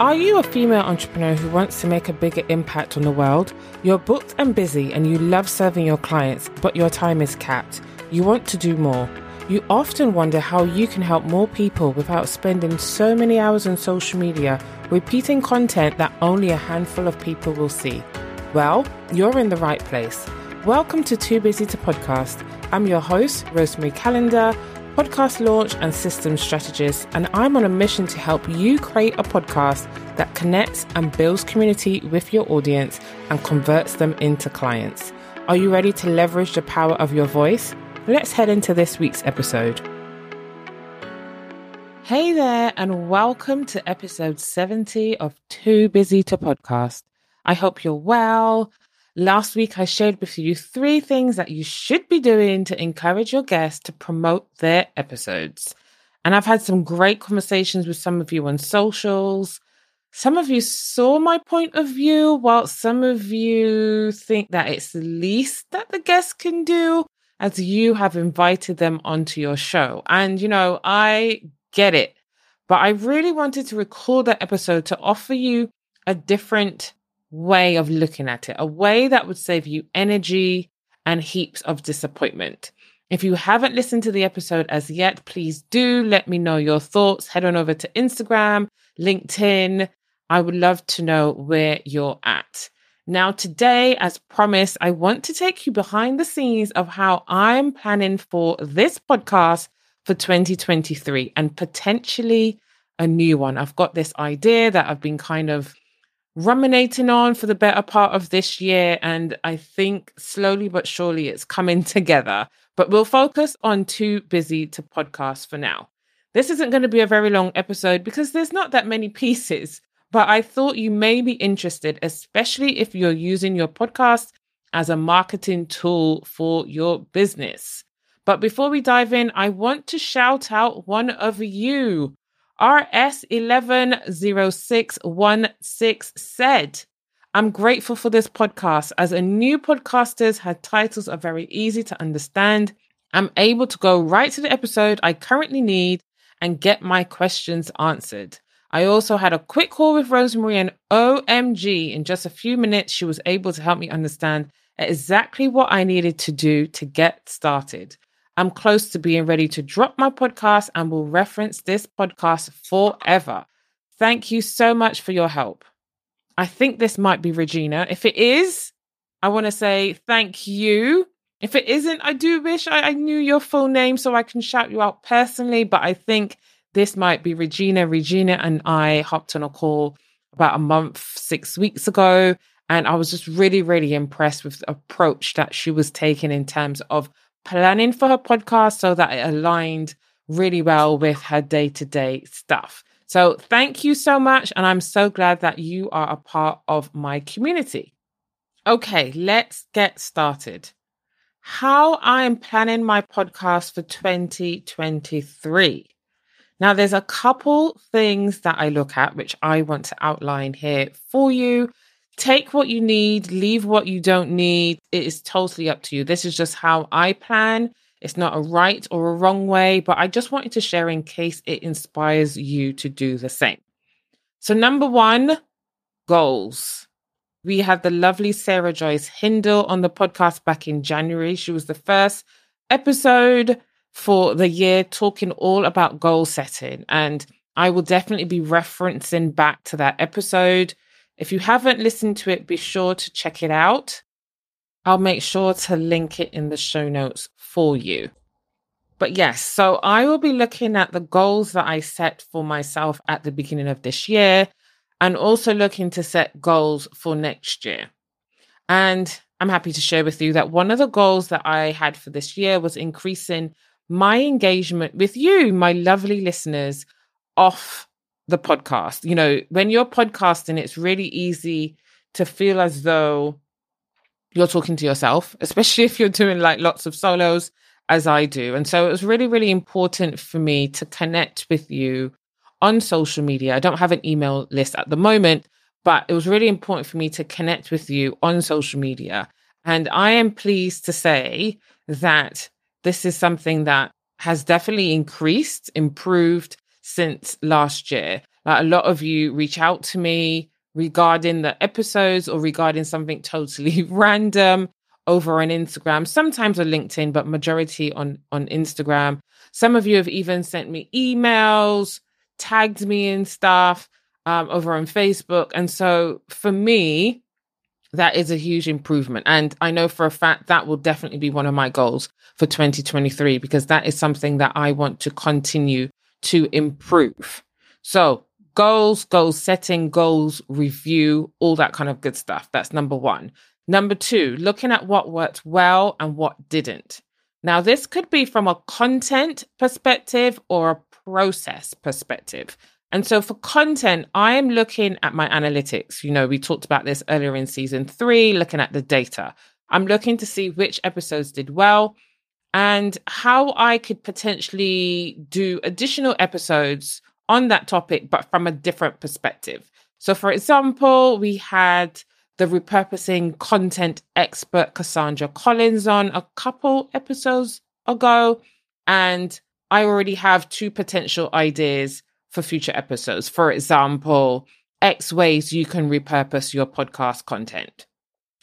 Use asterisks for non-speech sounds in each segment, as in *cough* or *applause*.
Are you a female entrepreneur who wants to make a bigger impact on the world? You're booked and busy and you love serving your clients, but your time is capped. You want to do more. You often wonder how you can help more people without spending so many hours on social media repeating content that only a handful of people will see. Well, you're in the right place. Welcome to Too Busy to Podcast. I'm your host, Rosemary Calendar podcast launch and systems strategist, and I'm on a mission to help you create a podcast that connects and builds community with your audience and converts them into clients. Are you ready to leverage the power of your voice? Let's head into this week's episode. Hey there, and welcome to episode 70 of Too Busy to Podcast. I hope you're well. Last week, I shared with you three things that you should be doing to encourage your guests to promote their episodes. And I've had some great conversations with some of you on socials. Some of you saw my point of view, while some of you think that it's the least that the guests can do as you have invited them onto your show. And, you know, I get it, but I really wanted to record that episode to offer you a different way of looking at it, a way that would save you energy and heaps of disappointment. If you haven't listened to the episode as yet, please do let me know your thoughts. Head on over to Instagram, LinkedIn. I would love to know where you're at. Now, today, as promised, I want to take you behind the scenes of how I'm planning for this podcast for 2023 and potentially a new one. I've got this idea that I've been kind of ruminating on for the better part of this year. And I think slowly but surely it's coming *laughs* together. But we'll focus on Too Busy to Podcast for now. This isn't going to be a very long episode because there's not that many pieces. But I thought you may be interested, especially if you're using your podcast as a marketing tool for your business. But before we dive in, I want to shout out one of you. RS110616 said, I'm grateful for this podcast. As a new podcasters, her titles are very easy to understand. I'm able to go right to the episode I currently need and get my questions answered. I also had a quick call with Rosemary and OMG, in just a few minutes, she was able to help me understand exactly what I needed to do to get started. I'm close to being ready to drop my podcast and will reference this podcast forever. Thank you so much for your help. I think this might be Regina. If it is, I want to say thank you. If it isn't, I do wish I, I, knew your full name so I can shout you out personally, but I think this might be Regina. Regina and I hopped on a call about a month, six weeks ago, and I was just really, really impressed with the approach that she was taking in terms of planning for her podcast so that it aligned really well with her day to day stuff. So, thank you so much. And I'm so glad that you are a part of my community. Okay, let's get started. How I'm planning my podcast for 2023. Now, there's a couple things that I look at, which I want to outline here for you take what you need, leave what you don't need. It is totally up to you. This is just how I plan. It's not a right or a wrong way, but I just wanted to share in case it inspires you to do the same. So, number one, goals. We had the lovely Sarah Joyce Hindle on the podcast back in January. She was the first episode for the year talking all about goal setting. And I will definitely be referencing back to that episode. If you haven't listened to it, be sure to check it out. I'll make sure to link it in the show notes for you. But yes, so I will be looking at the goals that I set for myself at the beginning of this year and also looking to set goals for next year. And I'm happy to share with you that one of the goals that I had for this year was increasing my engagement with you, my lovely listeners, off the podcast. You know, when you're podcasting, it's really easy to feel as though you're talking to yourself, *laughs* especially if you're doing like lots of solos as I do. And so it was really, really important for me to connect with you on social media. I don't have an email list at the moment, but it was really important for me to connect with you on social media. And I am pleased to say that this is something that has definitely increased, improved, since last year. Like a lot of you reach out to me regarding the episodes or regarding something totally *laughs* random over on Instagram, sometimes on LinkedIn, but majority on on Instagram. Some of you have even sent me emails, tagged me in stuff um, over on Facebook, and so for me, that is a huge improvement. And I know for a fact that will definitely be one of my goals for 2023 because that is something that I want to continue to improve. So goals, goals setting, goals review, all that kind of good stuff. That's number one. Number two, looking at what worked well and what didn't. Now, this could be from a content perspective or a process perspective. And so for content, I am looking at my analytics. You know, we talked about this earlier in season three, looking at the data. I'm looking to see which episodes did well and how I could potentially do additional episodes on that topic, but from a different perspective. So, for example, we had the repurposing content expert Cassandra Collins on a couple episodes ago. And I already have two potential ideas for future episodes. For example, X ways you can repurpose your podcast content.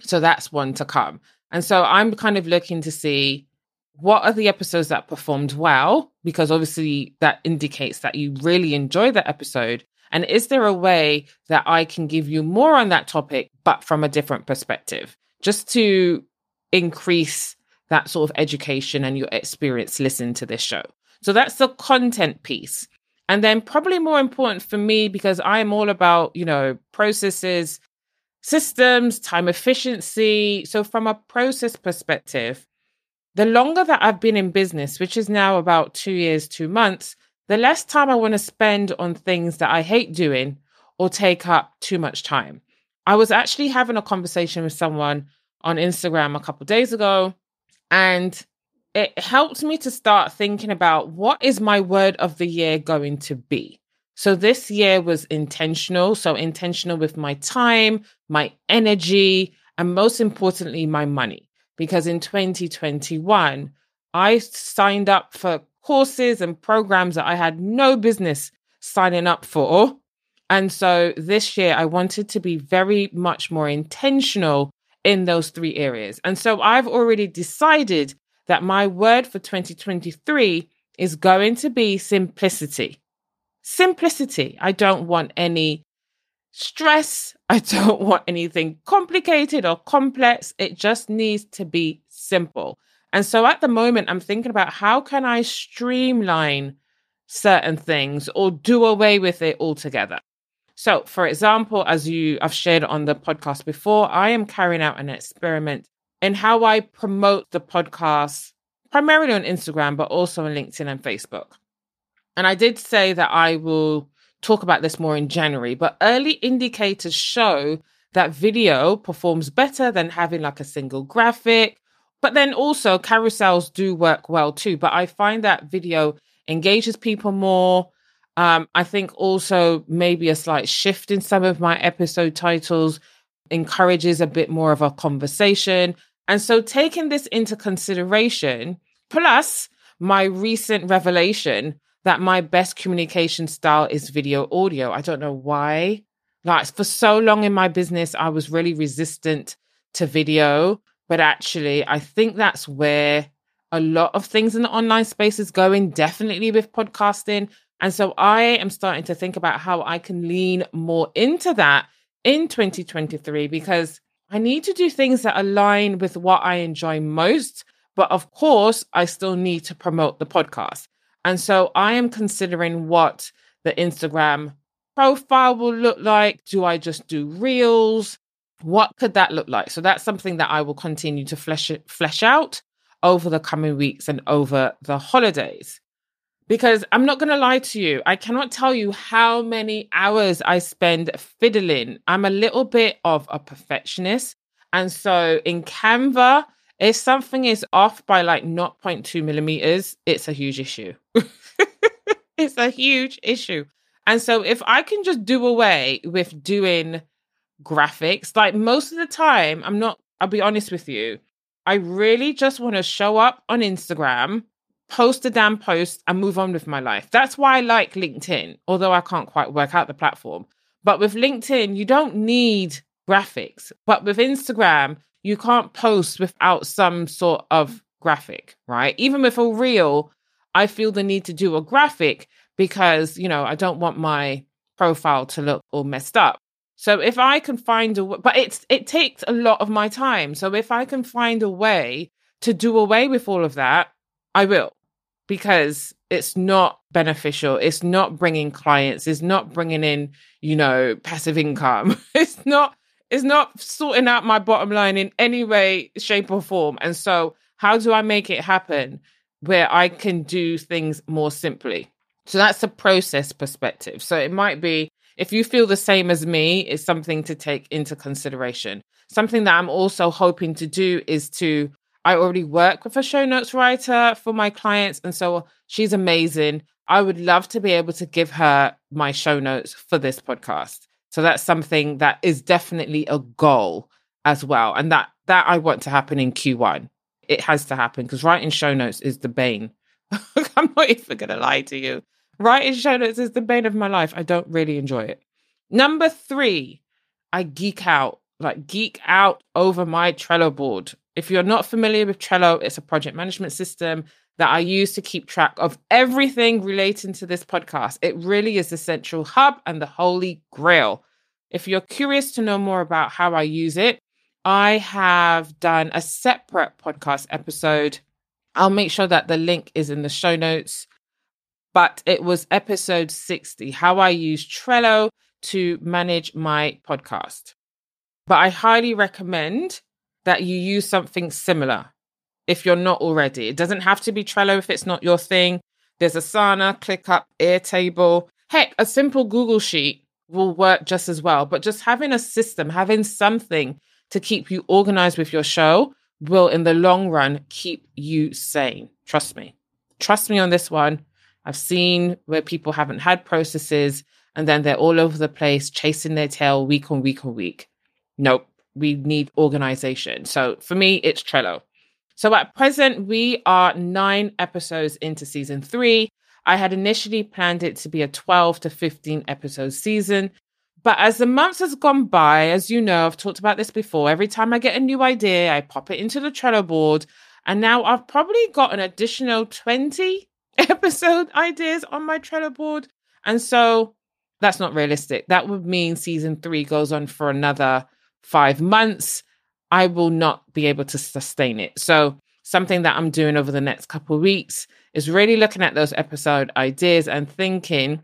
So that's one to come. And so I'm kind of looking to see what are the episodes that performed well, because obviously that indicates that you really enjoy the episode. And is there a way that I can give you more on that topic, but from a different perspective, just to increase that sort of education and your experience listening to this show? So that's the content piece. And then, probably more important for me, because I am all about, you know, processes, systems, time efficiency. So, from a process perspective, the longer that I've been in business, which is now about two years, two months, the less time I want to spend on things that I hate doing or take up too much time. I was actually having a conversation with someone on Instagram a couple days ago, and it helped me to start thinking about what is my word of the year going to be. So this year was intentional. So intentional with my time, my energy, and most importantly, my money. Because in 2021, I signed up for courses and programs that I had no business signing up for. And so this year, I wanted to be very much more intentional in those three areas. And so I've already decided that my word for 2023 is going to be simplicity. Simplicity. I don't want any stress. I don't want anything complicated or complex. It just needs to be simple. And so at the moment, I'm thinking about how can I streamline certain things or do away with it altogether. So, for example, as you I've shared on the podcast before, I am carrying out an experiment in how I promote the podcast primarily on Instagram, but also on LinkedIn and Facebook. And I did say that I will talk about this more in January, but early indicators show that video performs better than having like a single graphic but then also carousels do work well too. But I find that video engages people more. Um, I think also maybe a slight shift in some of my episode titles encourages a bit more of a conversation. And so taking this into consideration, plus my recent revelation that my best communication style is video audio. I don't know why. Like for so long in my business, I was really resistant to video. But actually, I think that's where a lot of things in the online space is going, definitely with podcasting. And so I am starting to think about how I can lean more into that in 2023 because I need to do things that align with what I enjoy most. But of course, I still need to promote the podcast. And so I am considering what the Instagram profile will look like. Do I just do reels? What could that look like? So that's something that I will continue to flesh flesh out over the coming weeks and over the holidays. Because I'm not going to lie to you, I cannot tell you how many hours I spend fiddling. I'm a little bit of a perfectionist. And so in Canva, if something is off by like 0.2 millimeters, it's a huge issue. *laughs* it's a huge issue. And so if I can just do away with doing graphics. Like most of the time, I'm not, I'll be honest with you, I really just want to show up on Instagram, post a damn post and move on with my life. That's why I like LinkedIn, although I can't quite work out the platform. But with LinkedIn, you don't need graphics. But with Instagram, you can't post without some sort of graphic, right? Even with a reel, I feel the need to do a graphic because, you know, I don't want my profile to look all messed up. So if I can find a but it's it takes a lot of my time. So if I can find a way to do away with all of that, I will because it's not beneficial. It's not bringing clients. It's not bringing in, you know, passive income. *laughs* It's not it's not sorting out my bottom line in any way, shape, or form. And so, how do I make it happen where I can do things more simply? So that's a process perspective. So it might be if you feel the same as me, it's something to take into consideration. Something that I'm also hoping to do is to I already work with a show notes writer for my clients. And so she's amazing. I would love to be able to give her my show notes for this podcast. So that's something that is definitely a goal as well. And that that I want to happen in Q1. It has to happen because writing show notes is the bane. *laughs* I'm not even gonna lie to you. Writing show notes is the bane of my life. I don't really enjoy it. Number three, I geek out, like geek out over my Trello board. If you're not familiar with Trello, it's a project management system that I use to keep track of everything relating to this podcast. It really is the central hub and the holy grail. If you're curious to know more about how I use it, I have done a separate podcast episode. I'll make sure that the link is in the show notes. But it was episode 60 how I use Trello to manage my podcast. But I highly recommend that you use something similar if you're not already. It doesn't have to be Trello if it's not your thing. There's Asana, ClickUp, Airtable. Heck, a simple Google Sheet will work just as well. But just having a system, having something to keep you organized with your show will, in the long run, keep you sane. Trust me. Trust me on this one. I've seen where people haven't had processes and then they're all over the place chasing their tail week on week on week. Nope we need organization. So for me, it's Trello. So at present, we are nine episodes into season three. I had initially planned it to be a 12 to 15 episode season. But as the months has gone by, as you know, I've talked about this before. Every time I get a new idea, I pop it into the Trello board. And now I've probably got an additional 20 *laughs* episode ideas on my Trello board. And so that's not realistic. That would mean season three goes on for another five months, I will not be able to sustain it. So, something that I'm doing over the next couple weeks is really looking at those episode ideas and thinking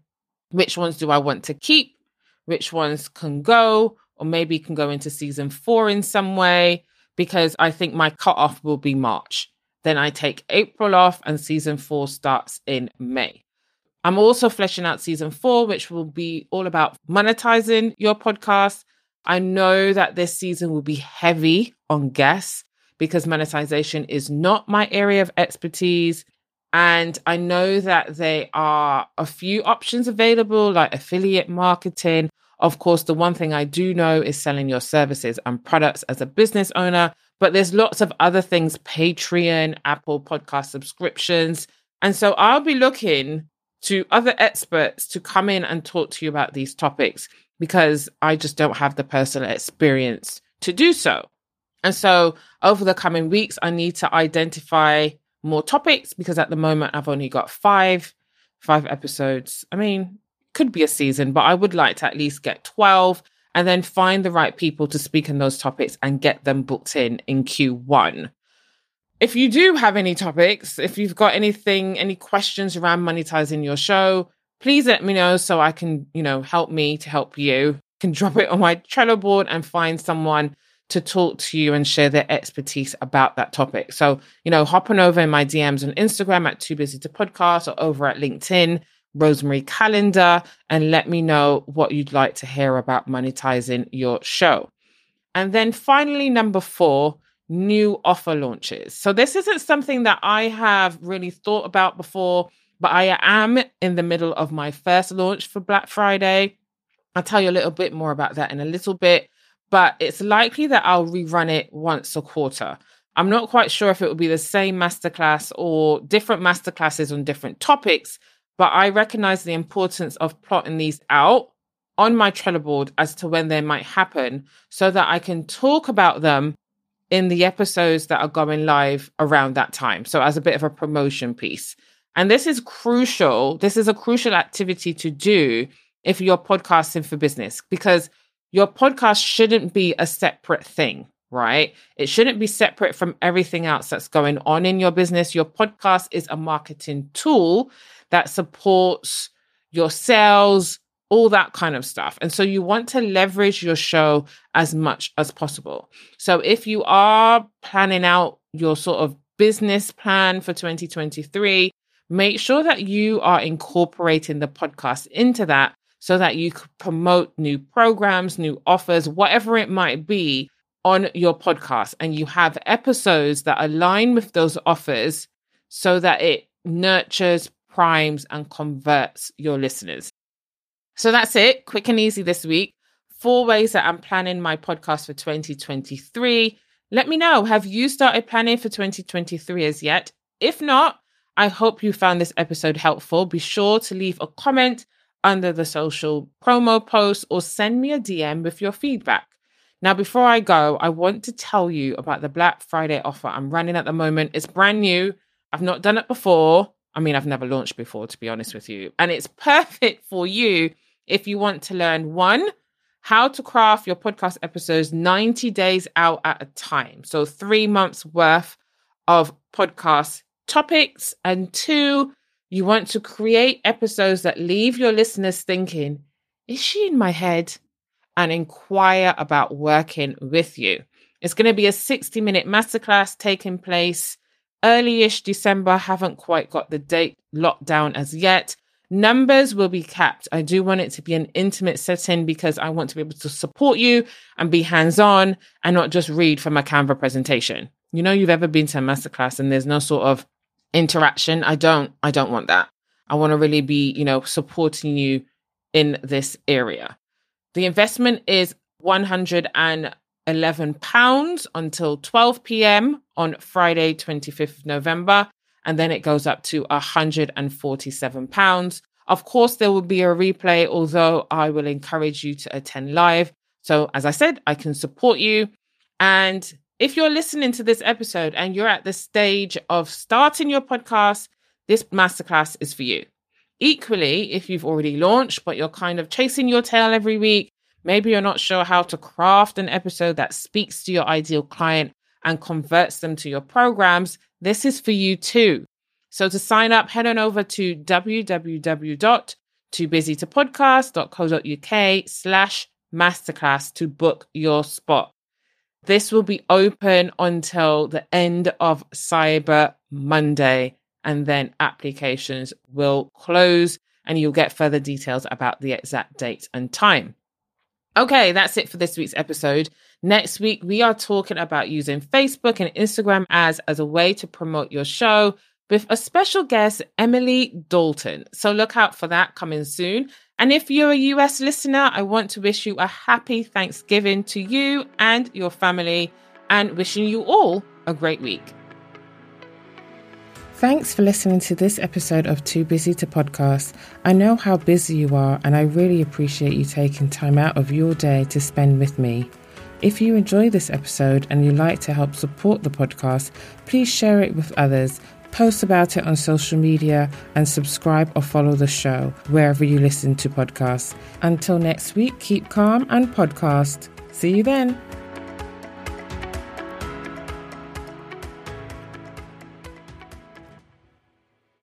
which ones do I want to keep, which ones can go, or maybe can go into season four in some way, because I think my cutoff will be March. Then I take April off, and season four starts in May. I'm also fleshing out season four, which will be all about monetizing your podcast I know that this season will be heavy on guests because monetization is not my area of expertise. And I know that there are a few options available, like affiliate marketing. Of course, the one thing I do know is selling your services and products as a business owner, but there's lots of other things Patreon, Apple podcast subscriptions. And so I'll be looking to other experts to come in and talk to you about these topics because I just don't have the personal experience to do so. And so over the coming weeks, I need to identify more topics because at the moment I've only got five, five episodes. I mean, could be a season, but I would like to at least get 12 and then find the right people to speak on those topics and get them booked in in Q1. If you do have any topics, if you've got anything, any questions around monetizing your show, please let me know so I can, you know, help me to help you. Can drop it on my Trello board and find someone to talk to you and share their expertise about that topic. So, you know, hop on over in my DMs on Instagram at Too Busy to Podcast or over at LinkedIn, Rosemary Calendar, and let me know what you'd like to hear about monetizing your show. And then finally, number four, new offer launches. So, this isn't something that I have really thought about before but I am in the middle of my first launch for Black Friday. I'll tell you a little bit more about that in a little bit, but it's likely that I'll rerun it once a quarter. I'm not quite sure if it will be the same masterclass or different masterclasses on different topics, but I recognize the importance of plotting these out on my Trello board as to when they might happen so that I can talk about them in the episodes that are going live around that time. So, as a bit of a promotion piece. And this is crucial. This is a crucial activity to do if you're podcasting for business because your podcast shouldn't be a separate thing, right? It shouldn't be separate from everything else that's going on in your business. Your podcast is a marketing tool that supports your sales, all that kind of stuff. And so you want to leverage your show as much as possible. So if you are planning out your sort of business plan for 2023, make sure that you are incorporating the podcast into that so that you could promote new programs, new offers, whatever it might be on your podcast. And you have episodes that align with those offers so that it nurtures, primes, and converts your listeners. So that's it. Quick and easy this week. Four ways that I'm planning my podcast for 2023. Let me know. Have you started planning for 2023 as yet? If not, I hope you found this episode helpful. Be sure to leave a comment under the social promo post or send me a DM with your feedback. Now, before I go, I want to tell you about the Black Friday offer I'm running at the moment. It's brand new. I've not done it before. I mean, I've never launched before, to be honest with you. And it's *laughs* perfect for you if you want to learn one, how to craft your podcast episodes 90 days out at a time. So, three months worth of podcast topics. And two, you want to create episodes that leave your listeners thinking, is she in my head? And inquire about working with you. It's going to be a 60 minute masterclass taking place early ish December. Haven't quite got the date locked down as yet. Numbers will be capped. I do want it to be an intimate setting because I want to be able to support you and be hands on and not just read from a Canva presentation. You know, you've ever been to a masterclass and there's no sort of interaction. I don't, I don't want that. I want to really be, you know, supporting you in this area. The investment is 111 pounds until 12 p.m. on Friday, 25th November and then it goes up to 147 pounds. Of course, there will be a replay, although I will encourage you to attend live. So, as I said, I can support you. And if you're listening to this episode and you're at the stage of starting your podcast, this masterclass is for you. Equally, if you've already launched, but you're kind of chasing your tail every week, maybe you're not sure how to craft an episode that speaks to your ideal client and converts them to your programs, this is for you too. So to sign up, head on over to www.toobusytopodcast.co.uk slash masterclass to book your spot. This will be open until the end of Cyber Monday, and then applications will close, and you'll get further details about the exact date and time. Okay, that's it for this week's episode. Next week, we are talking about using Facebook and Instagram ads as a way to promote your show with a special guest, Emily Dalton. So look out for that coming soon. And if you're a US listener, I want to wish you a happy Thanksgiving to you and your family and wishing you all a great week. Thanks for listening to this episode of Too Busy to Podcast. I know how busy you are, and I really appreciate you taking time out of your day to spend with me. If you enjoy this episode and you like to help support the podcast, please share it with others, post about it on social media, and subscribe or follow the show wherever you listen to podcasts. Until next week, keep calm and podcast. See you then.